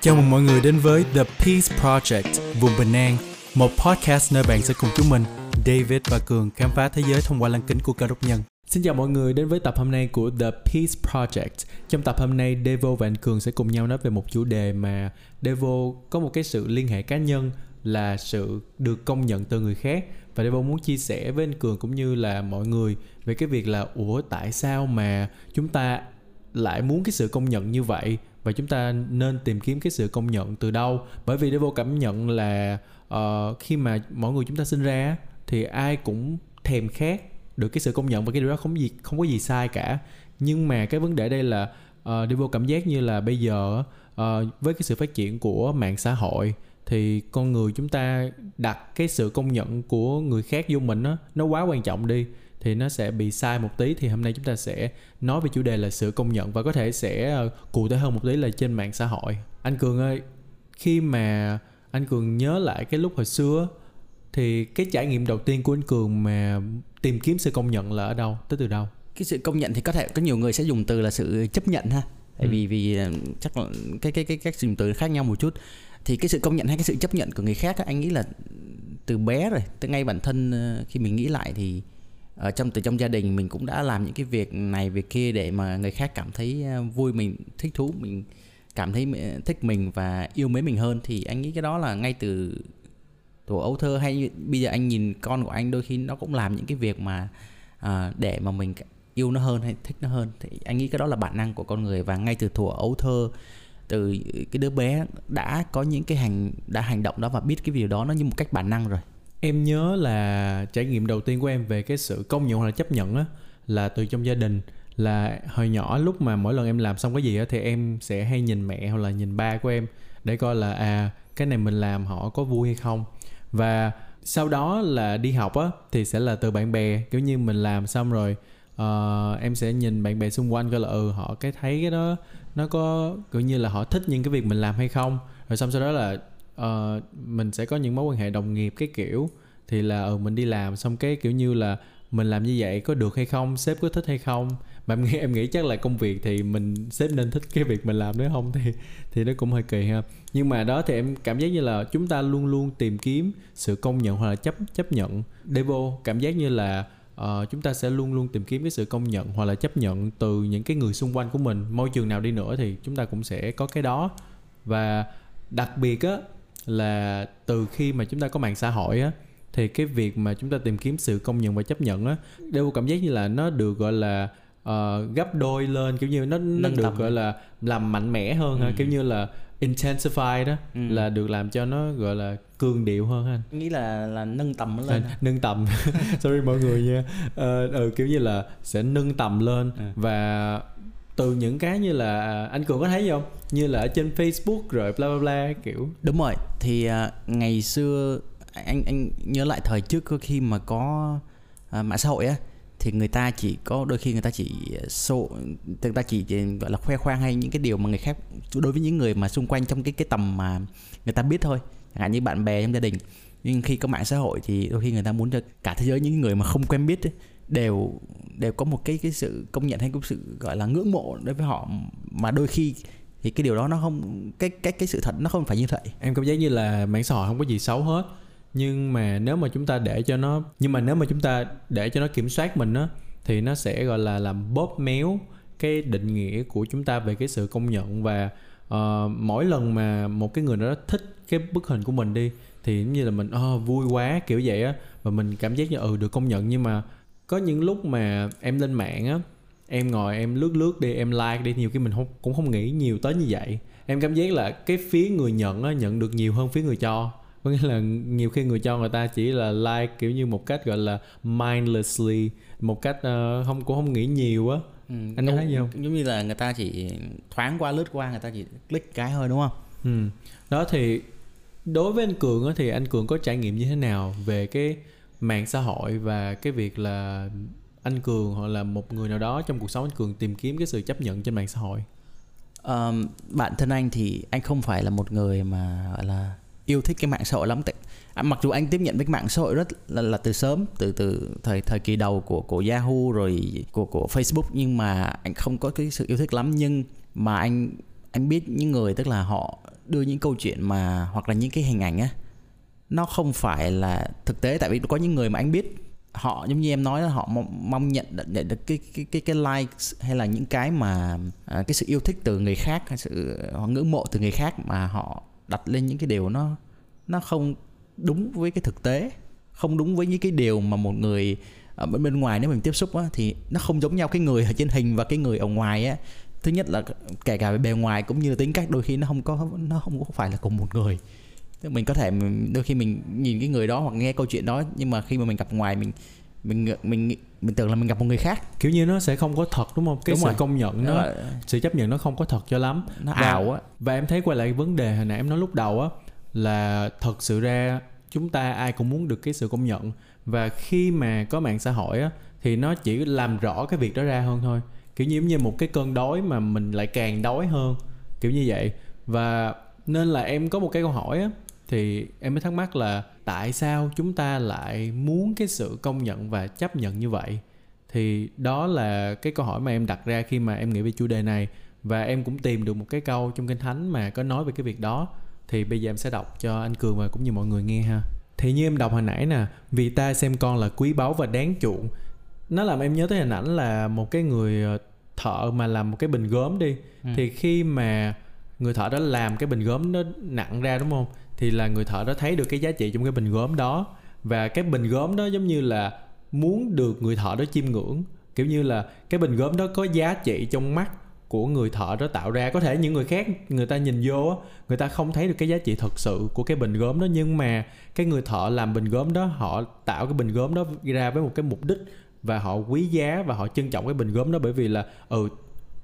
Chào mừng mọi người đến với The Peace Project, vùng Bình An, một podcast nơi bạn sẽ cùng chúng mình, David và Cường khám phá thế giới thông qua lăng kính của cơ đốc nhân. Xin chào mọi người đến với tập hôm nay của The Peace Project. Trong tập hôm nay, Devo và anh Cường sẽ cùng nhau nói về một chủ đề mà Devo có một cái sự liên hệ cá nhân là sự được công nhận từ người khác. Và Devo muốn chia sẻ với anh Cường cũng như là mọi người về cái việc là ủa tại sao mà chúng ta lại muốn cái sự công nhận như vậy? Và chúng ta nên tìm kiếm cái sự công nhận từ đâu? Bởi vì Devo cảm nhận là uh, khi mà mọi người chúng ta sinh ra thì ai cũng thèm khát được cái sự công nhận và cái điều đó không gì không có gì sai cả. Nhưng mà cái vấn đề đây là ờ, uh, Devo cảm giác như là bây giờ uh, với cái sự phát triển của mạng xã hội thì con người chúng ta đặt cái sự công nhận của người khác vô mình đó, nó quá quan trọng đi thì nó sẽ bị sai một tí thì hôm nay chúng ta sẽ nói về chủ đề là sự công nhận và có thể sẽ ờ, cụ thể hơn một tí là trên mạng xã hội. Anh cường ơi khi mà anh cường nhớ lại cái lúc hồi xưa thì cái trải nghiệm đầu tiên của anh cường mà tìm kiếm sự công nhận là ở đâu? Tới từ đâu? Cái sự công nhận thì có thể có nhiều người sẽ dùng từ là sự chấp nhận ha. Tại ừ. vì vì ờ, chắc là cái cái cái cách dùng từ khác nhau một chút thì cái sự công nhận hay cái sự chấp nhận của người khác anh nghĩ là từ bé rồi. Từ ngay bản thân ờ, khi mình nghĩ lại thì ở trong từ trong gia đình mình cũng đã làm những cái việc này việc kia để mà người khác cảm thấy ờ, vui mình thích thú mình cảm thấy thích mình và yêu mến mình hơn. Thì anh nghĩ cái đó là ngay từ tuổi ấu thơ hay bây giờ anh nhìn con của anh đôi khi nó cũng làm những cái việc mà à, để mà mình yêu nó hơn hay thích nó hơn. Thì anh nghĩ cái đó là bản năng của con người và ngay từ thuở ấu thơ từ cái đứa bé đã có những cái hành đã hành động đó và biết cái điều đó nó như một cách bản năng rồi. Em nhớ là trải nghiệm đầu tiên của em về cái sự công nhận hoặc là chấp nhận á là từ trong gia đình. Là hồi nhỏ lúc mà mỗi lần em làm xong cái gì á thì em sẽ hay nhìn mẹ hoặc là nhìn ba của em để coi là à cái này mình làm họ có vui hay không. Và sau đó là đi học á thì sẽ là từ bạn bè kiểu như mình làm xong rồi uh, em sẽ nhìn bạn bè xung quanh coi là ừ họ cái thấy cái đó nó có kiểu như là họ thích những cái việc mình làm hay không? Rồi xong sau đó là uh, mình sẽ có những mối quan hệ đồng nghiệp cái kiểu. Thì là ừ mình đi làm xong cái kiểu như là mình làm như vậy có được hay không? Sếp có thích hay không? Mà em nghĩ em nghĩ chắc là công việc thì mình sếp nên thích cái việc mình làm nếu không thì thì nó cũng hơi kỳ ha. Nhưng mà đó thì em cảm giác như là chúng ta luôn luôn tìm kiếm sự công nhận hoặc là chấp chấp nhận. Devo cảm giác như là uh, chúng ta sẽ luôn luôn tìm kiếm cái sự công nhận hoặc là chấp nhận từ những cái người xung quanh của mình môi trường nào đi nữa thì chúng ta cũng sẽ có cái đó và đặc biệt á là từ khi mà chúng ta có mạng xã hội á thì cái việc mà chúng ta tìm kiếm sự công nhận và chấp nhận á đều cảm giác như là nó được gọi là uh, gấp đôi lên kiểu như nó nó được tầm. gọi là làm mạnh mẽ hơn ừ. ha kiểu như là intensify đó ừ. là được làm cho nó gọi là cương điệu hơn anh. Nghĩ là là nâng tầm lên. À, nâng tầm. Sorry mọi người nha. Uh, ừ, kiểu như là sẽ nâng tầm lên. Ừ. và từ những cái như là anh cường có thấy không? Như là ở trên facebook rồi bla bla bla kiểu. Đúng rồi. Thì uh, ngày xưa anh anh nhớ lại thời trước khi mà có uh, mạng xã hội á thì người ta chỉ có đôi khi người ta chỉ ờ, xô, người ta chỉ ờ, gọi là khoe khoang hay những cái điều mà người khác đối với những người mà xung quanh trong cái cái tầm mà người ta biết thôi chẳng hạn như bạn bè trong gia đình. Nhưng khi có mạng xã hội thì đôi khi người ta muốn cho cả thế giới những người mà không quen biết ấy, đều đều có một cái cái sự công nhận hay cái sự gọi là ngưỡng mộ đối với họ. Mà đôi khi thì cái điều đó nó không cái cái cái sự thật nó không phải như vậy. Em cảm giác như là mạng xã hội không có gì xấu hết nhưng mà nếu mà chúng ta để cho nó nhưng mà nếu mà chúng ta để cho nó kiểm soát mình á thì nó sẽ gọi là làm bóp méo cái định nghĩa của chúng ta về cái sự công nhận. Và uh, mỗi lần mà một cái người nào đó thích cái bức hình của mình đi thì giống như là mình oh, vui quá kiểu vậy á. Và mình cảm giác như ừ được công nhận. Nhưng mà có những lúc mà em lên mạng á em ngồi em lướt lướt đi em like đi nhiều khi mình không cũng không nghĩ nhiều tới như vậy. Em cảm giác là cái phía người nhận á nhận được nhiều hơn phía người cho có nghĩa là nhiều khi người cho người ta chỉ là like kiểu như một cách gọi là mindlessly một cách uh, không cũng không nghĩ nhiều á. Ừ, anh thấy gì không? giống như là người ta chỉ thoáng qua lướt qua người ta chỉ click cái thôi đúng không? Ừ. đó thì đối với anh cường á thì anh cường có trải nghiệm như thế nào về cái mạng xã hội và cái việc là anh cường hoặc là một người nào đó trong cuộc sống anh cường tìm kiếm cái sự chấp nhận trên mạng xã hội? Um, bản thân anh thì anh không phải là một người mà gọi là yêu thích cái mạng xã hội lắm tại à, mặc dù anh tiếp nhận với cái mạng xã hội rất là, là từ sớm từ từ thời thời kỳ đầu của của Yahoo rồi của của Facebook nhưng mà anh không có cái sự yêu thích lắm. Nhưng mà anh anh biết những người tức là họ đưa những câu chuyện mà hoặc là những cái hình ảnh á nó không phải là thực tế. Tại vì có những người mà anh biết họ giống như em nói là họ mong, mong nhận nhận được cái cái cái cái likes hay là những cái mà à, cái sự yêu thích từ người khác hay sự ờ, họ ngưỡng mộ từ người khác mà họ đặt lên những cái điều nó nó không đúng với cái thực tế không đúng với những cái điều mà một người ở bên bên ngoài nếu mình tiếp xúc á, thì nó không giống nhau cái người ở trên hình và cái người ở ngoài á. Thứ nhất là kể cả về bề ngoài cũng như là tính cách đôi khi nó không có nó không có phải là cùng một người. Mình có thể đôi khi mình nhìn cái người đó hoặc nghe câu chuyện đó nhưng mà khi mà mình gặp ngoài mình mình mình mình tưởng là mình gặp một người khác. Kiểu như nó sẽ không có thật đúng không? Cái đúng sự rồi. công nhận nó rồi. sự chấp nhận nó không có thật cho lắm. Nó và, ảo á. và em thấy quay lại vấn đề hồi nãy em nói lúc đầu á là thật sự ra chúng ta ai cũng muốn được cái sự công nhận. Và khi mà có mạng xã hội á thì nó chỉ làm rõ cái việc đó ra hơn thôi. Kiểu như như một cái cơn đói mà mình lại càng đói hơn kiểu như vậy. Và nên là em có một cái câu hỏi á thì em mới thắc mắc là tại sao chúng ta lại muốn cái sự công nhận và chấp nhận như vậy? Thì đó là cái câu hỏi mà em đặt ra khi mà em nghĩ về chủ đề này. Và em cũng tìm được một cái câu trong kinh thánh mà có nói về cái việc đó. Thì bây giờ em sẽ đọc cho anh cường và cũng như mọi người nghe ha. Thì như em đọc hồi nãy nè vì ta xem con là quý báu và đáng chuộng. Nó làm em nhớ tới hình ảnh là một cái người ờ, thợ mà làm một cái bình gốm đi. Ừ. thì khi mà người thợ đó làm cái bình gốm nó nặng ra đúng không thì là người thợ đó thấy được cái giá trị trong cái bình gốm đó. Và cái bình gốm đó giống như là muốn được người thợ đó chiêm ngưỡng. Kiểu như là cái bình gốm đó có giá trị trong mắt của người thợ đó tạo ra. Có thể những người khác, người ta nhìn vô người ta không thấy được cái giá trị thật sự của cái bình gốm đó. Nhưng mà cái người thợ làm bình gốm đó, họ tạo cái bình gốm đó ra với một cái mục đích và họ quý giá và họ trân trọng cái bình gốm đó. Bởi vì là ừ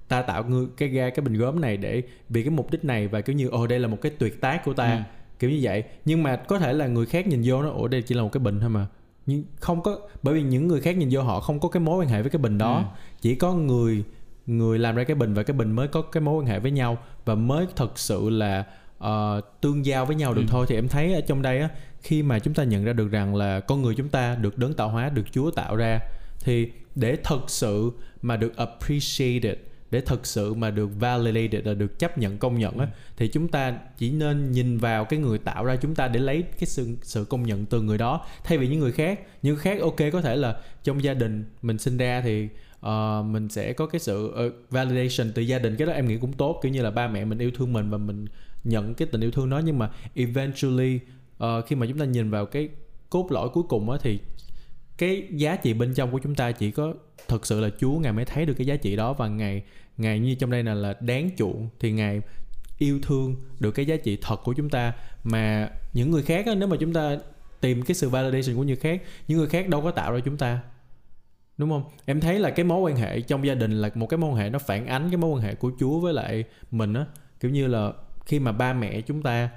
ta tạo cái, ra cái bình gốm này để vì cái mục đích này và kiểu như, ồ, đây là một cái tuyệt tác của ta. Ừ kiểu như vậy nhưng mà có thể là người khác nhìn vô nó ồ đây chỉ là một cái bình thôi mà nhưng không có bởi vì những người khác nhìn vô họ không có cái mối quan hệ với cái bình đó ừ. chỉ có người người làm ra cái bình và cái bình mới có cái mối quan hệ với nhau và mới thật sự là uh, tương giao với nhau được ừ. thôi thì em thấy ở trong đây á khi mà chúng ta nhận ra được rằng là con người chúng ta được đấng tạo hóa được Chúa tạo ra thì để thật sự mà được appreciated để thực sự mà được validated là được chấp nhận công nhận á ừ. thì chúng ta chỉ nên nhìn vào cái người tạo ra chúng ta để lấy cái sự sự công nhận từ người đó thay vì những người khác. Những người khác ok có thể là trong gia đình mình sinh ra thì uh, mình sẽ có cái sự uh, validation từ gia đình. Cái đó em nghĩ cũng tốt kiểu như là ba mẹ mình yêu thương mình và mình nhận cái tình yêu thương đó. Nhưng mà eventually uh, khi mà chúng ta nhìn vào cái cốt lõi cuối cùng á thì cái giá trị bên trong của chúng ta chỉ có thực sự là Chúa ngài mới thấy được cái giá trị đó và ngài ngài như trong đây là là đáng chuộng thì ngài yêu thương được cái giá trị thật của chúng ta. Mà những người khác á, nếu mà chúng ta tìm cái sự validation của người khác những người khác đâu có tạo ra chúng ta đúng không? Em thấy là cái mối quan hệ trong gia đình là một cái mối quan hệ nó phản ánh cái mối quan hệ của Chúa với lại mình á. Kiểu như là khi mà ba mẹ chúng ta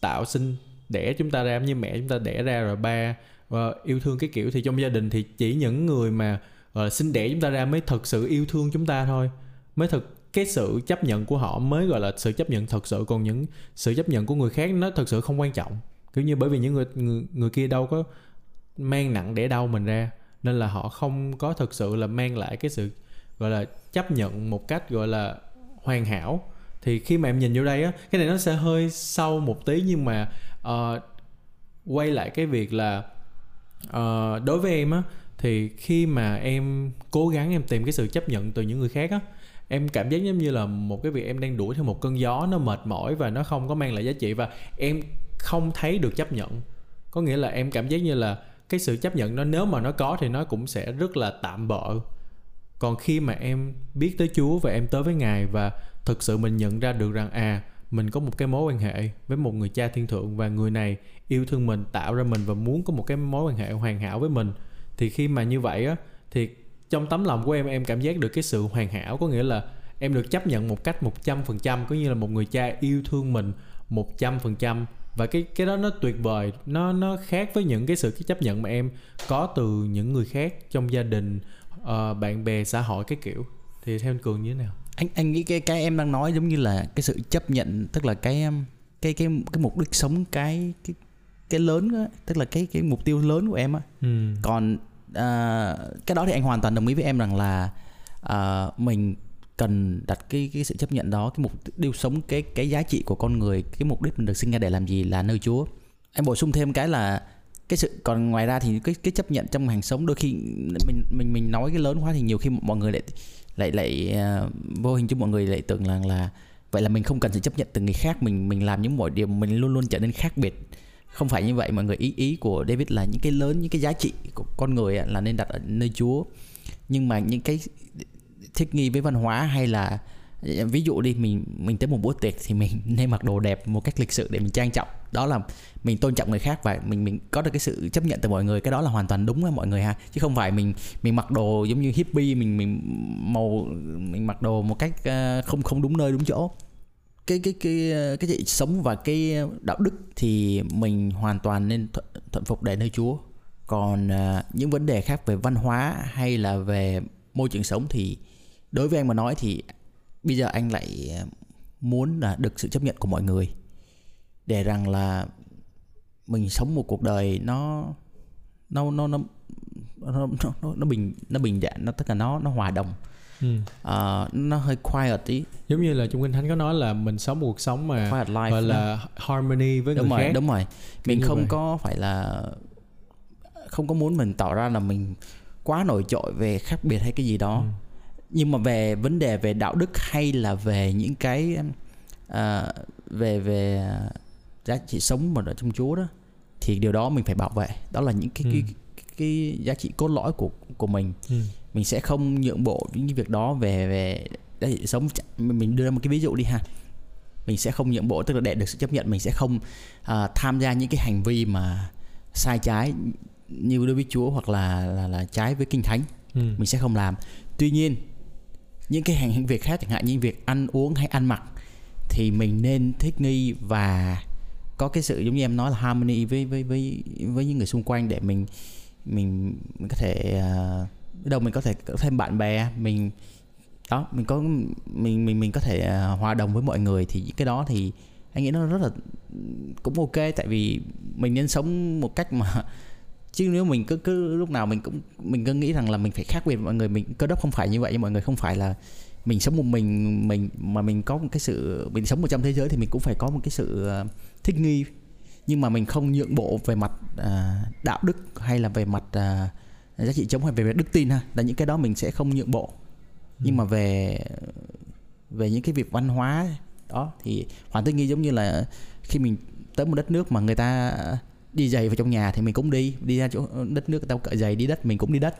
tạo sinh đẻ chúng ta ra như mẹ chúng ta đẻ ra rồi ba và yêu thương cái kiểu thì trong gia đình thì chỉ những người mà uh, sinh đẻ chúng ta ra mới thật sự yêu thương chúng ta thôi. Mới thực cái sự chấp nhận của họ mới gọi là sự chấp nhận thật sự còn những sự chấp nhận của người khác nó thật sự không quan trọng. Kiểu như bởi vì những người người, người kia đâu có mang nặng để đau mình ra nên là họ không có thực sự là mang lại cái sự gọi là chấp nhận một cách gọi là hoàn hảo. Thì khi mà em nhìn vô đây á cái này nó sẽ hơi sâu một tí nhưng mà uh, quay lại cái việc là uh, đối với em á thì khi mà em cố gắng em tìm cái sự chấp nhận từ những người khác á em cảm giác giống như là một cái việc em đang đuổi theo một cơn gió nó mệt mỏi và nó không có mang lại giá trị và em không thấy được chấp nhận. Có nghĩa là em cảm giác như là cái sự chấp nhận nó nếu mà nó có thì nó cũng sẽ rất là tạm bợ. Còn khi mà em biết tới Chúa và em tới với Ngài và thực sự mình nhận ra được rằng à mình có một cái mối quan hệ với một người cha thiên thượng và người này yêu thương mình tạo ra mình và muốn có một cái mối quan hệ hoàn hảo với mình. Thì khi mà như vậy á thì trong tấm lòng của em em cảm giác được cái sự hoàn hảo có nghĩa là em được chấp nhận một cách một trăm phần trăm có như là một người cha yêu thương mình một trăm phần trăm. Và cái cái đó nó tuyệt vời nó nó khác với những cái sự cái chấp nhận mà em có từ những người khác trong gia đình uh, bạn bè xã hội cái kiểu. Thì theo anh cường như thế nào? Anh anh nghĩ cái cái em đang nói giống như là cái sự chấp nhận tức là cái cái cái cái mục đích sống cái cái cái lớn á, tức là cái cái mục tiêu lớn của em á ừ. còn à, cái đó thì anh hoàn toàn đồng ý với em rằng là à, mình cần đặt cái cái sự chấp nhận đó cái mục tiêu sống cái cái giá trị của con người cái mục đích mình được sinh ra để làm gì là nơi Chúa em bổ sung thêm cái là cái sự còn ngoài ra thì cái cái chấp nhận trong hàng sống đôi khi mình mình mình nói cái lớn quá thì nhiều khi mọi người lại lại lại uh, vô hình chung mọi người lại tưởng rằng là vậy là mình không cần sự chấp nhận từ người khác mình mình làm những mọi điều mình luôn luôn trở nên khác biệt. Không phải như vậy mọi người ý ý của David là những cái lớn những cái giá trị của con người là nên đặt ở nơi Chúa. Nhưng mà những cái thích nghi với văn hóa hay là ví dụ đi mình mình tới một bữa tiệc thì mình nên mặc đồ đẹp một cách lịch sự để mình trang trọng. Đó là mình tôn trọng người khác và mình mình có được cái sự chấp nhận từ mọi người. Cái đó là hoàn toàn đúng với mọi người ha. Chứ không phải mình mình mặc đồ giống như hippie mình mình màu mình mặc đồ một cách ờ, không không đúng nơi đúng chỗ. Cái cái cái cái gì? Sống và cái đạo đức thì mình hoàn toàn nên thuận, thuận phục để nơi Chúa. Còn uh, những vấn đề khác về văn hóa hay là về môi trường sống thì đối với anh mà nói thì bây giờ anh lại ờ, muốn là được sự chấp nhận của mọi người. Để rằng là mình sống một cuộc đời nó nó nó nó nó nó, nó bình nó bình đẳng nó tất cả nó nó hòa đồng. Ừ. uh, nó hơi quiet tí. Giống như là trong kinh thánh có nói là mình sống một cuộc sống mà quiet life gọi là harmony với đúng người rồi, khác. đúng rồi. Mình không vậy. có phải là không có muốn mình tỏ ra là mình quá nổi trội về khác biệt hay cái gì đó. Ừ. nhưng mà về vấn đề về đạo đức hay là về những cái uh, về về giá trị sống mà ở trong Chúa đó thì điều đó mình phải bảo vệ đó là những cái ừ. cái, cái, cái giá trị cốt lõi của của mình ừ. mình sẽ không nhượng bộ những cái việc đó về về giá trị sống mình đưa ra một cái ví dụ đi ha mình sẽ không nhượng bộ tức là để được sự chấp nhận mình sẽ không uh, tham gia những cái hành vi mà sai trái như đối với Chúa hoặc là là, là trái với kinh thánh ừ. mình sẽ không làm tuy nhiên những cái hành việc khác chẳng hạn như việc ăn uống hay ăn mặc thì mình nên thích nghi và có cái sự giống như em nói là harmony với với với với những người xung quanh để mình mình mình có thể uh, đâu mình có thể có thêm bạn bè. Mình đó mình có mình mình mình có thể uh, hòa đồng với mọi người thì cái đó thì anh nghĩ nó rất là cũng ok. Tại vì mình nên sống một cách mà chứ nếu mình cứ cứ lúc nào mình cũng mình cứ nghĩ rằng là mình phải khác biệt với mọi người mình cơ đốc không phải như vậy nhưng mọi người không phải là mình sống một mình mình mà mình có một cái sự mình sống một trong thế giới thì mình cũng phải có một cái sự uh, thích nghi. Nhưng mà mình không nhượng bộ về mặt uh, đạo đức hay là về mặt uh, giá trị chống hay về mặt đức tin ha. Là những cái đó mình sẽ không nhượng bộ. Ừ. nhưng mà về về những cái việc văn hóa đó thì hoàn thích nghi giống như là khi mình tới một đất nước mà người ta đi giày vào trong nhà thì mình cũng đi đi ra chỗ đất nước người ta cởi giày đi đất mình cũng đi đất.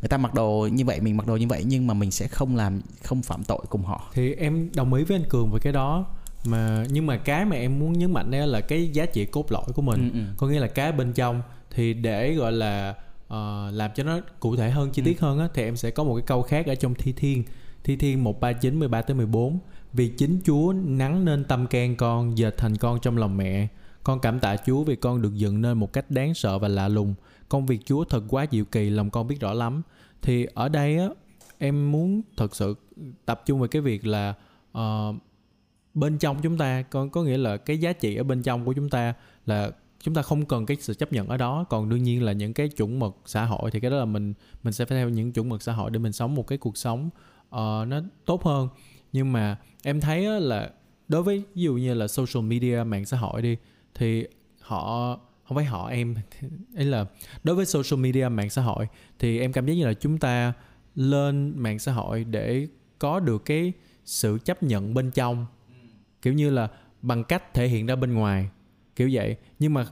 Người ta mặc đồ như vậy mình mặc đồ như vậy nhưng mà mình sẽ không làm không phạm tội cùng họ. Thì em đồng ý với anh cường về cái đó mà nhưng mà cái mà em muốn nhấn mạnh đây là cái giá trị cốt lõi của mình. Ừ, ừ. có nghĩa là cái bên trong thì để gọi là uh, làm cho nó cụ thể hơn chi tiết ừ. hơn á thì em sẽ có một cái câu khác ở trong thi thiên. Thi thiên 139 13 tới 14 vì chính Chúa nắng nên tâm can con dệt thành con trong lòng mẹ con cảm tạ Chúa vì con được dựng nên một cách đáng sợ và lạ lùng. Công việc Chúa thật quá diệu kỳ lòng con biết rõ lắm. Thì ở đây á em muốn thật sự tập trung về cái việc là uh, bên trong chúng ta con có nghĩa là cái giá trị ở bên trong của chúng ta là chúng ta không cần cái sự chấp nhận ở đó. Còn đương nhiên là những cái chuẩn mực xã hội thì cái đó là mình mình sẽ phải theo những chuẩn mực xã hội để mình sống một cái cuộc sống uh, nó tốt hơn. Nhưng mà em thấy là đối với ví dụ như là social media mạng xã hội đi thì họ không phải họ em ấy là đối với social media mạng xã hội thì em cảm giác như là chúng ta lên mạng xã hội để có được cái sự chấp nhận bên trong. Kiểu như là bằng cách thể hiện ra bên ngoài kiểu vậy. Nhưng mà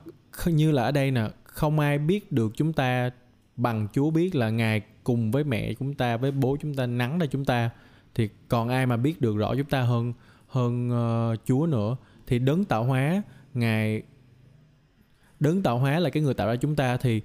như là ở đây nè không ai biết được chúng ta bằng Chúa biết là ngài cùng với mẹ chúng ta với bố chúng ta nắng ra chúng ta. Thì còn ai mà biết được rõ chúng ta hơn hơn uh, Chúa nữa. Thì đấng tạo hóa ngài đấng tạo hóa là cái người tạo ra chúng ta thì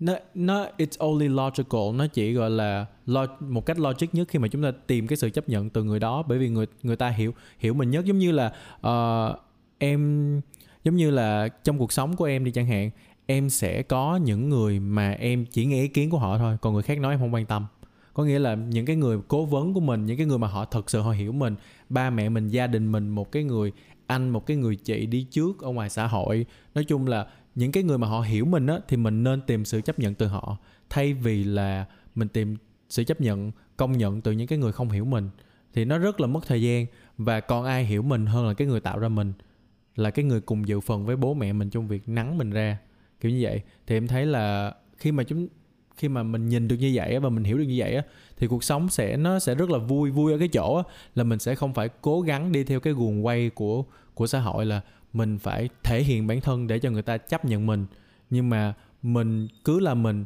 nó nó it's only logical. Nó chỉ gọi là lo, một cách logic nhất khi mà chúng ta tìm cái sự chấp nhận từ người đó. Bởi vì người người ta hiểu hiểu mình nhất. Giống như là uh, em giống như là trong cuộc sống của em đi chẳng hạn em sẽ có những người mà em chỉ nghe ý kiến của họ thôi. Còn người khác nói em không quan tâm. Có nghĩa là những cái người cố vấn của mình những cái người mà họ thật sự họ hiểu mình ba mẹ mình gia đình mình một cái người anh, một cái người chị đi trước ở ngoài xã hội. Nói chung là những cái người mà họ hiểu mình á, thì mình nên tìm sự chấp nhận từ họ. Thay vì là mình tìm sự chấp nhận, công nhận từ những cái người không hiểu mình, thì nó rất là mất thời gian. Và còn ai hiểu mình hơn là cái người tạo ra mình? Là cái người cùng dự phần với bố mẹ mình trong việc nắng mình ra. Kiểu như vậy. Thì em thấy là khi mà chúng khi mà mình nhìn được như vậy và mình hiểu được như vậy thì cuộc sống sẽ nó sẽ rất là vui vui ở cái chỗ là mình sẽ không phải cố gắng đi theo cái guồng quay của của xã hội là mình phải thể hiện bản thân để cho người ta chấp nhận mình. Nhưng mà mình cứ là mình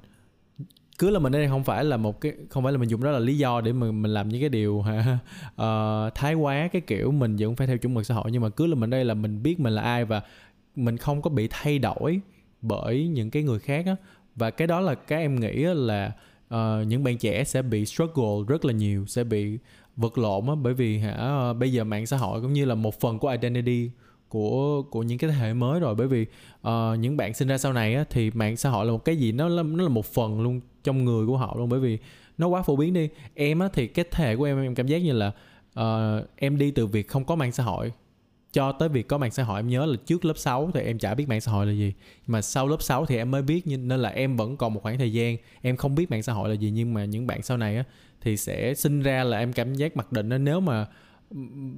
cứ là mình đây không phải là một cái không phải là mình dùng đó là lý do để mình mình làm những cái điều uh, thái quá cái kiểu mình vẫn phải theo chuẩn mực xã hội. Nhưng mà cứ là mình đây là mình biết mình là ai và mình không có bị thay đổi bởi những cái người khác á và cái đó là cái em nghĩ là uh, những bạn trẻ sẽ bị struggle rất là nhiều sẽ bị vật lộn á bởi vì hả uh, bây giờ mạng xã hội cũng như là một phần của identity của của những cái thế hệ mới rồi. Bởi vì uh, những bạn sinh ra sau này á, thì mạng xã hội là một cái gì nó nó là một phần luôn trong người của họ luôn. Bởi vì nó quá phổ biến đi. Em á thì cái thế hệ của em em cảm giác như là uh, em đi từ việc không có mạng xã hội cho tới việc có mạng xã hội, em nhớ là trước lớp 6 thì em chả biết mạng xã hội là gì. Mà sau lớp 6 thì em mới biết nên là em vẫn còn một khoảng thời gian, em không biết mạng xã hội là gì. Nhưng mà những bạn sau này á, thì sẽ sinh ra là em cảm giác mặc định đó. Nếu mà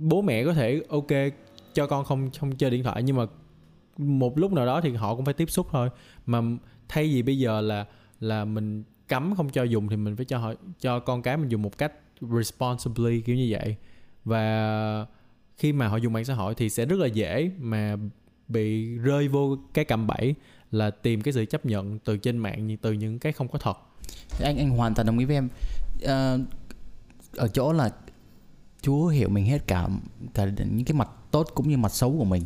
bố mẹ có thể ok cho con không không chơi điện thoại, nhưng mà một lúc nào đó thì họ cũng phải tiếp xúc thôi. Mà thay vì bây giờ là là mình cấm không cho dùng thì mình phải cho họ, cho con cái mình dùng một cách responsibly, kiểu như vậy. Và khi mà họ dùng mạng xã hội thì sẽ rất là dễ mà bị rơi vô cái cạm bẫy là tìm cái sự chấp nhận từ trên mạng từ những cái không có thật. Anh anh hoàn toàn đồng ý với em. À, ở chỗ là Chúa hiểu mình hết cả cả những cái mặt tốt cũng như mặt xấu của mình.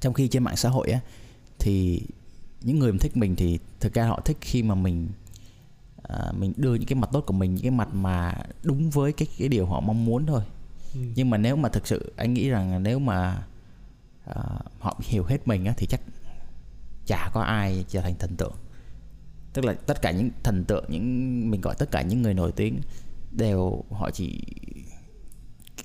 Trong khi trên mạng xã hội á thì những người mà thích mình thì thực ra họ thích khi mà mình à, mình đưa những cái mặt tốt của mình những cái mặt mà đúng với cái cái điều họ mong muốn thôi ừ. nhưng mà nếu mà thực sự anh nghĩ rằng nếu mà à, họ hiểu hết mình á thì chắc chả có ai trở thành thần tượng tức là tất cả những thần tượng những mình gọi tất cả những người nổi tiếng đều họ chỉ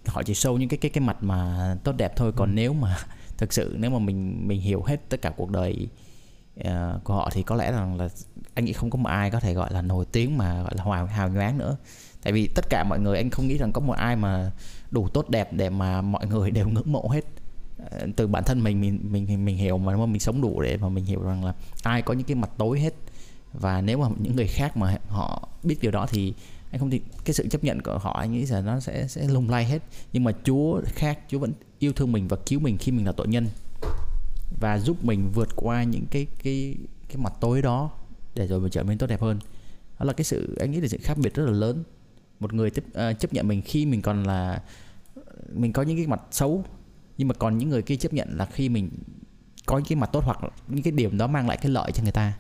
họ chỉ show những cái cái cái mặt mà tốt đẹp thôi còn ừ. nếu mà thực sự nếu mà mình mình hiểu hết tất cả cuộc đời uh, của họ thì có lẽ rằng là anh nghĩ không có một ai có thể gọi là nổi tiếng mà gọi là hào hào nhoáng nữa tại vì tất cả mọi người anh không nghĩ rằng có một ai mà đủ tốt đẹp để mà mọi người đều ngưỡng mộ hết. Ờ, từ bản thân mình mình mình mình hiểu mà mình sống đủ để mà mình hiểu rằng là ai có những cái mặt tối hết. Và nếu mà những người khác mà họ biết điều đó thì anh không thì cái sự chấp nhận của họ anh nghĩ là nó sẽ sẽ lung lay hết. Nhưng mà Chúa khác Chúa vẫn yêu thương mình và cứu mình khi mình là tội nhân. Và giúp mình vượt qua những cái cái cái mặt tối đó để rồi mình trở nên tốt đẹp hơn. Đó là cái sự anh nghĩ là sự khác biệt rất là lớn. Một người tiếp uh, chấp nhận mình khi mình còn là mình có những cái mặt xấu nhưng mà còn những người kia chấp nhận là khi mình có những cái mặt tốt hoặc những cái điểm đó mang lại cái lợi cho người ta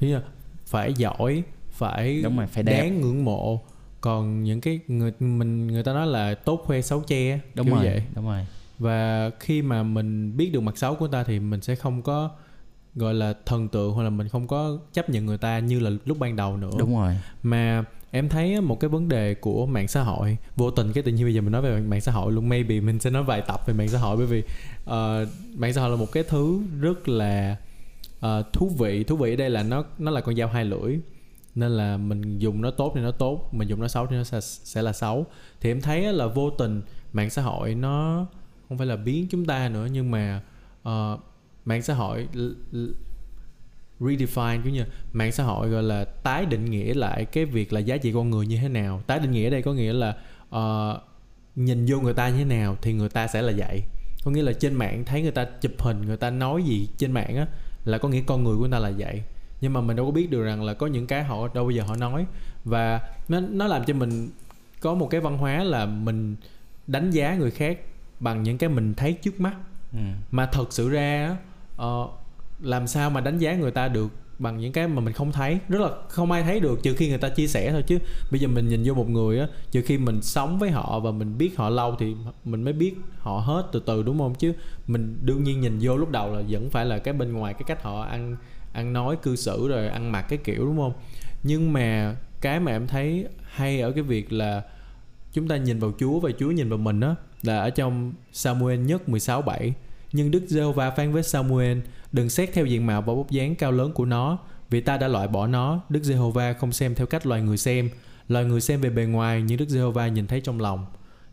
phải giỏi phải đúng rồi phải đẹp. đáng ngưỡng mộ còn những cái người mình người ta nói là tốt khoe xấu che đúng rồi vậy. đúng rồi và khi mà mình biết được mặt xấu của ta thì mình sẽ không có gọi là thần tượng hoặc là mình không có chấp nhận người ta như là lúc ban đầu nữa. Đúng rồi. Mà em thấy một cái vấn đề của mạng xã hội vô tình cái tự nhiên bây giờ mình nói về mạng xã hội luôn maybe mình sẽ nói vài tập về mạng xã hội bởi vì uh, mạng xã hội là một cái thứ rất là uh, thú vị. Thú vị ở đây là nó nó là con dao hai lưỡi nên là mình dùng nó tốt thì nó tốt mình dùng nó xấu thì nó sẽ, sẽ là xấu. Thì em thấy là vô tình mạng xã hội nó không phải là biến chúng ta nữa nhưng mà uh, mạng xã hội redefine kiểu như mạng xã hội gọi là tái định nghĩa lại cái việc là giá trị con người như thế nào. Tái định nghĩa đây có nghĩa là uh, nhìn vô người ta như thế nào thì người ta sẽ là vậy. Có nghĩa là trên mạng thấy người ta chụp hình người ta nói gì trên mạng á là có nghĩa con người của người ta là vậy. Nhưng mà mình đâu có biết được rằng là có những cái họ đâu bao giờ họ nói. Và nó nó làm cho mình có một cái văn hóa là mình đánh giá người khác bằng những cái mình thấy trước mắt. Ừ. mà thật sự ra uh, làm sao mà đánh giá người ta được bằng những cái mà mình không thấy? Rất là không ai thấy được trừ khi người ta chia sẻ thôi chứ. Bây giờ mình nhìn vô một người á trừ khi mình sống với họ và mình biết họ lâu thì mình mới biết họ hết từ từ đúng không? Chứ mình đương nhiên nhìn vô lúc đầu là vẫn phải là cái bên ngoài cái cách họ ăn ăn nói cư xử rồi ăn mặc cái kiểu đúng không? Nhưng mà cái mà em thấy hay ở cái việc là chúng ta nhìn vào Chúa và Chúa nhìn vào mình á là ở trong Samuel nhất 16 7 nhưng Đức Giê-hô-va phán với Samuel đừng xét theo diện mạo và bốc dáng cao lớn của nó vì ta đã loại bỏ nó. Đức Giê-hô-va không xem theo cách loài người xem. Loài người xem về bề ngoài nhưng Đức Giê-hô-va nhìn thấy trong lòng.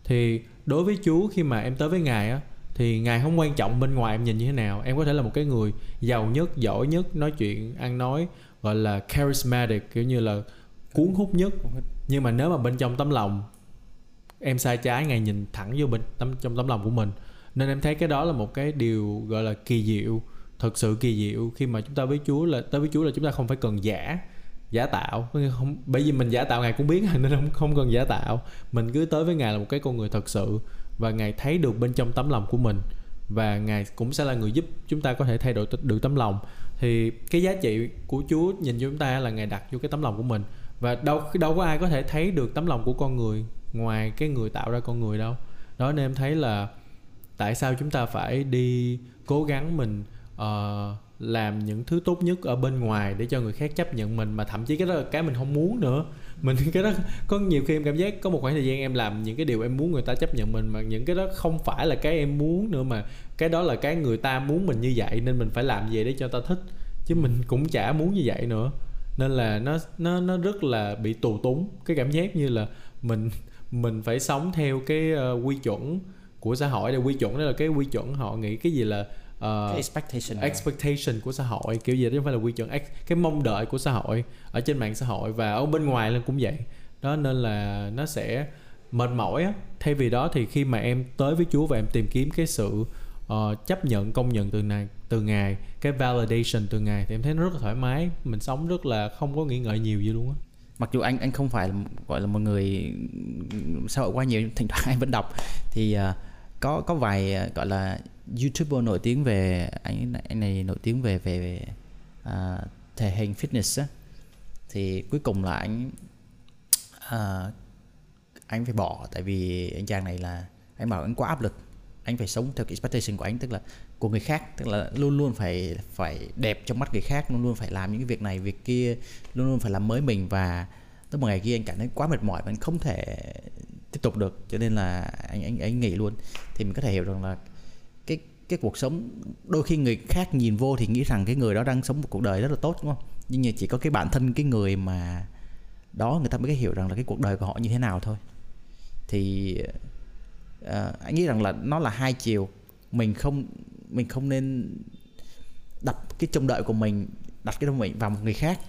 Thì đối với Chúa khi mà em tới với Ngài á thì ngài không quan trọng bên ngoài em nhìn như thế nào. Em có thể là một cái người giàu nhất giỏi nhất nói chuyện ăn nói gọi là charismatic kiểu như là cuốn hút nhất. Nhưng mà nếu mà bên trong tấm lòng em sai trái ngài nhìn thẳng vô bên tấm trong tấm lòng của mình nên em thấy cái đó là một cái điều gọi là kỳ diệu, thật sự kỳ diệu khi mà chúng ta với Chúa là, tới với Chúa là chúng ta không phải cần giả giả tạo. Không, bởi vì mình giả tạo ngài cũng biết nên không không cần giả tạo. Mình cứ tới với ngài là một cái con người thật sự và ngài thấy được bên trong tấm lòng của mình và ngài cũng sẽ là người giúp chúng ta có thể thay đổi được tấm lòng. Thì cái giá trị của Chúa nhìn cho chúng ta là ngài đặt vô cái tấm lòng của mình và đâu đâu có ai có thể thấy được tấm lòng của con người ngoài cái người tạo ra con người đâu. Đó, nên em thấy là tại sao chúng ta phải đi cố gắng mình uh, làm những thứ tốt nhất ở bên ngoài để cho người khác chấp nhận mình mà thậm chí cái đó là cái mình không muốn nữa. Mình cái đó có nhiều khi em cảm giác có một khoảng thời gian em làm những cái điều em muốn người ta chấp nhận mình mà những cái đó không phải là cái em muốn nữa mà cái đó là cái người ta muốn mình như vậy nên mình phải làm gì để cho ta thích chứ mình cũng chả muốn như vậy nữa. Nên là nó nó nó rất là bị tù túng cái cảm giác như là mình mình phải sống theo cái uh, quy chuẩn của xã hội để quy chuẩn. Đó là cái quy chuẩn họ nghĩ cái gì là uh, cái expectation expectation của xã hội kiểu gì đó không phải là quy chuẩn cái mong đợi của xã hội ở trên mạng xã hội và ở bên ngoài lên cũng vậy. Đó nên là nó sẽ mệt mỏi á. Thay vì đó thì khi mà em tới với Chúa và em tìm kiếm cái sự uh, chấp nhận công nhận từ này từ ngài cái validation từ ngài thì em thấy nó rất là thoải mái. Mình sống rất là không có nghĩ ngợi nhiều gì luôn á. Mặc dù anh anh không phải là gọi là một người xã hội quá nhiều thỉnh thoảng anh vẫn đọc. Thì uh, có có vài gọi là youtuber nổi tiếng về anh anh này nổi tiếng về về, về uh, thể hình fitness á. Thì cuối cùng là anh uh, anh phải bỏ tại vì anh chàng này là anh bảo anh quá áp lực. Anh phải sống theo cái expectation của anh tức là của người khác tức là luôn luôn phải phải đẹp trong mắt người khác luôn luôn phải làm những cái việc này việc kia luôn luôn phải làm mới mình. Và tới một ngày kia anh cảm thấy quá mệt mỏi và anh không thể tiếp tục được cho nên là anh anh anh nghỉ luôn. Thì mình có thể hiểu rằng là cái cái cuộc sống đôi khi người khác nhìn vô thì nghĩ rằng cái người đó đang sống một cuộc đời rất là tốt đúng không? Nhưng mà chỉ có cái bản thân cái người mà đó người ta mới hiểu rằng là cái cuộc đời của họ như thế nào thôi. Thì uh, anh nghĩ rằng là nó là hai chiều. Mình không mình không nên đặt cái trông đợi của mình đặt cái trông mình vào một người khác.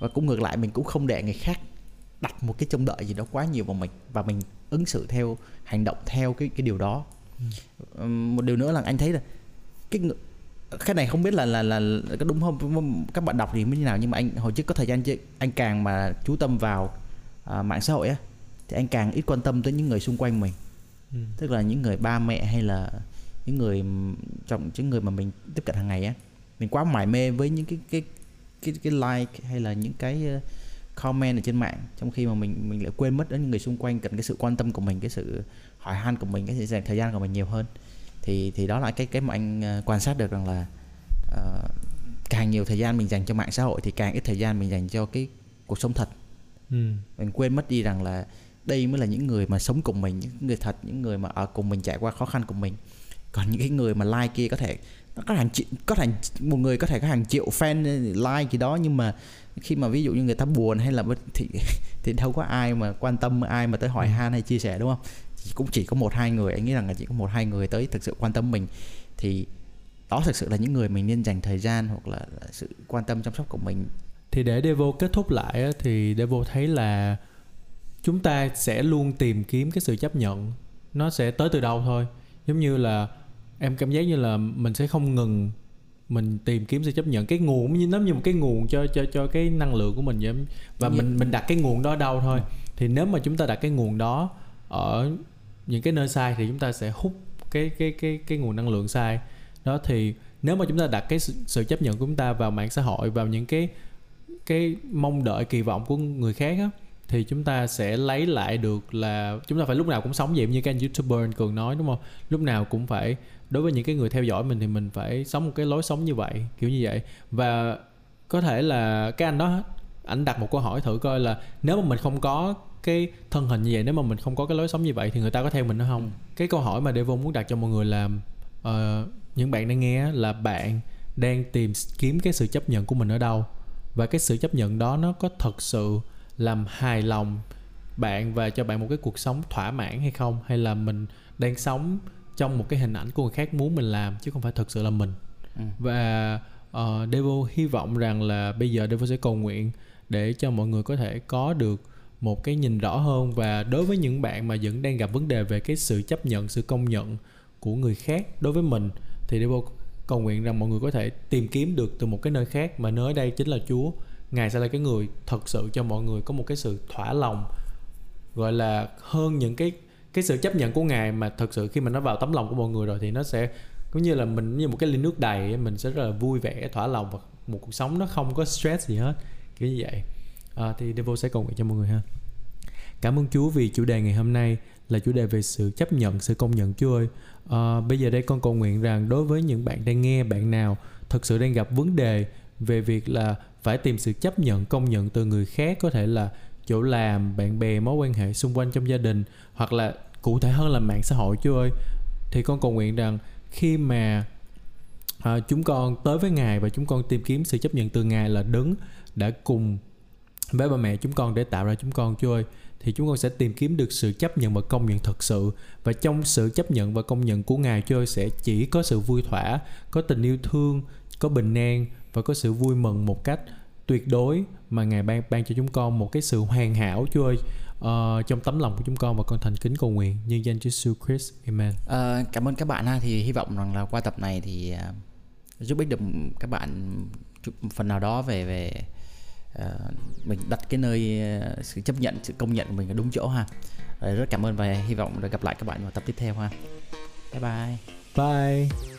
Và cũng ngược lại mình cũng không để người khác đặt một cái trông đợi gì đó quá nhiều vào mình và mình ứng xử theo hành động theo cái cái điều đó ừ. một điều nữa là anh thấy là cái cái này không biết là là là, có đúng không các bạn đọc thì như nào nhưng mà anh hồi trước có thời gian anh càng mà chú tâm vào uh, mạng xã hội á thì anh càng ít quan tâm tới những người xung quanh mình ừ. tức là những người ba mẹ hay là những người trong những người mà mình tiếp cận hàng ngày á mình quá mải mê với những cái cái cái cái like hay là những cái comment ở trên mạng trong khi mà mình mình lại quên mất đến những người xung quanh cần cái sự quan tâm của mình cái sự hỏi han của mình cái sự dành thời gian của mình nhiều hơn. Thì thì đó là cái cái mà anh uh, quan sát được rằng là uh, càng nhiều thời gian mình dành cho mạng xã hội thì càng ít thời gian mình dành cho cái cuộc sống thật. Ừ. mình quên mất đi rằng là đây mới là những người mà sống cùng mình những người thật những người mà ở cùng mình trải qua khó khăn của mình. Còn những cái người mà like kia có thể có hàng triệu có thành một người có thể có hàng triệu fan like gì đó nhưng mà khi mà ví dụ như người ta buồn hay là thì thì đâu có ai mà quan tâm ai mà tới hỏi ừ. han hay chia sẻ đúng không? Chỉ, cũng chỉ có một hai người anh nghĩ rằng là chỉ có một hai người tới thực sự quan tâm mình. Thì đó thực sự là những người mình nên dành thời gian hoặc là, là sự quan tâm chăm sóc của mình. Thì để Devo kết thúc lại thì Devo thấy là chúng ta sẽ luôn tìm kiếm cái sự chấp nhận. Nó sẽ tới từ đâu thôi? Giống như là em cảm giác như là mình sẽ không ngừng mình tìm kiếm sự chấp nhận. Cái nguồn như nó như một cái nguồn cho cho cho cái năng lượng của mình vậy và mình mình đặt cái nguồn đó đâu thôi. Thì nếu mà chúng ta đặt cái nguồn đó ở những cái nơi sai thì chúng ta sẽ hút cái cái cái cái nguồn năng lượng sai. Đó thì nếu mà chúng ta đặt cái sự, sự chấp nhận của chúng ta vào mạng xã hội vào những cái cái mong đợi kỳ vọng của người khác á thì chúng ta sẽ lấy lại được là chúng ta phải lúc nào cũng sống vậy như cái anh youtuber anh cường nói đúng không? Lúc nào cũng phải đối với những cái người theo dõi mình thì mình phải sống một cái lối sống như vậy kiểu như vậy. Và có thể là cái anh đó anh đặt một câu hỏi thử coi là nếu mà mình không có cái thân hình như vậy nếu mà mình không có cái lối sống như vậy thì người ta có theo mình nữa không? Ừ. cái câu hỏi mà Devo muốn đặt cho mọi người là uh, những bạn đang nghe là bạn đang tìm kiếm cái sự chấp nhận của mình ở đâu? Và cái sự chấp nhận đó nó có thật sự làm hài lòng bạn và cho bạn một cái cuộc sống thỏa mãn hay không? Hay là mình đang sống trong một cái hình ảnh của người khác muốn mình làm chứ không phải thật sự là mình? Ừ. và uh, Devo hy vọng rằng là bây giờ Devo sẽ cầu nguyện để cho mọi người có thể có được một cái nhìn rõ hơn. Và đối với những bạn mà vẫn đang gặp vấn đề về cái sự chấp nhận sự công nhận của người khác đối với mình thì Devo cầu nguyện rằng mọi người có thể tìm kiếm được từ một cái nơi khác mà nơi đây chính là Chúa ngài sẽ là cái người thật sự cho mọi người có một cái sự thỏa lòng gọi là hơn những cái cái sự chấp nhận của ngài mà thật sự khi mà nó vào tấm lòng của mọi người rồi thì nó sẽ cũng như là mình như một cái ly nước đầy mình sẽ rất là vui vẻ thỏa lòng và một cuộc sống nó không có stress gì hết kiểu như vậy. À, thì Devo sẽ cầu nguyện cho mọi người ha. Cảm ơn Chúa vì chủ đề ngày hôm nay là chủ đề về sự chấp nhận sự công nhận Chúa ơi. À, bây giờ đây con cầu nguyện rằng đối với những bạn đang nghe bạn nào thật sự đang gặp vấn đề về việc là phải tìm sự chấp nhận công nhận từ người khác có thể là chỗ làm bạn bè mối quan hệ xung quanh trong gia đình hoặc là cụ thể hơn là mạng xã hội. Chú ơi thì con cầu nguyện rằng khi mà à, chúng con tới với ngài và chúng con tìm kiếm sự chấp nhận từ ngài là đứng đã cùng với ba mẹ chúng con để tạo ra chúng con chú ơi thì chúng con sẽ tìm kiếm được sự chấp nhận và công nhận thật sự. Và trong sự chấp nhận và công nhận của ngài chú ơi sẽ chỉ có sự vui thỏa có tình yêu thương có bình an và có sự vui mừng một cách tuyệt đối mà ngài ban ban cho chúng con một cái sự hoàn hảo Chúa ơi uh, trong tấm lòng của chúng con và con thành kính cầu nguyện nhân danh Chúa Jesus Christ. Amen. Uh, cảm ơn các bạn ha thì hy vọng rằng là qua tập này thì uh, giúp ích được các bạn phần nào đó về về uh, mình đặt cái nơi uh, sự chấp nhận sự công nhận của mình ở đúng chỗ ha. Uh, rất cảm ơn và hy vọng được gặp lại các bạn vào tập tiếp theo ha. Bye bye. Bye.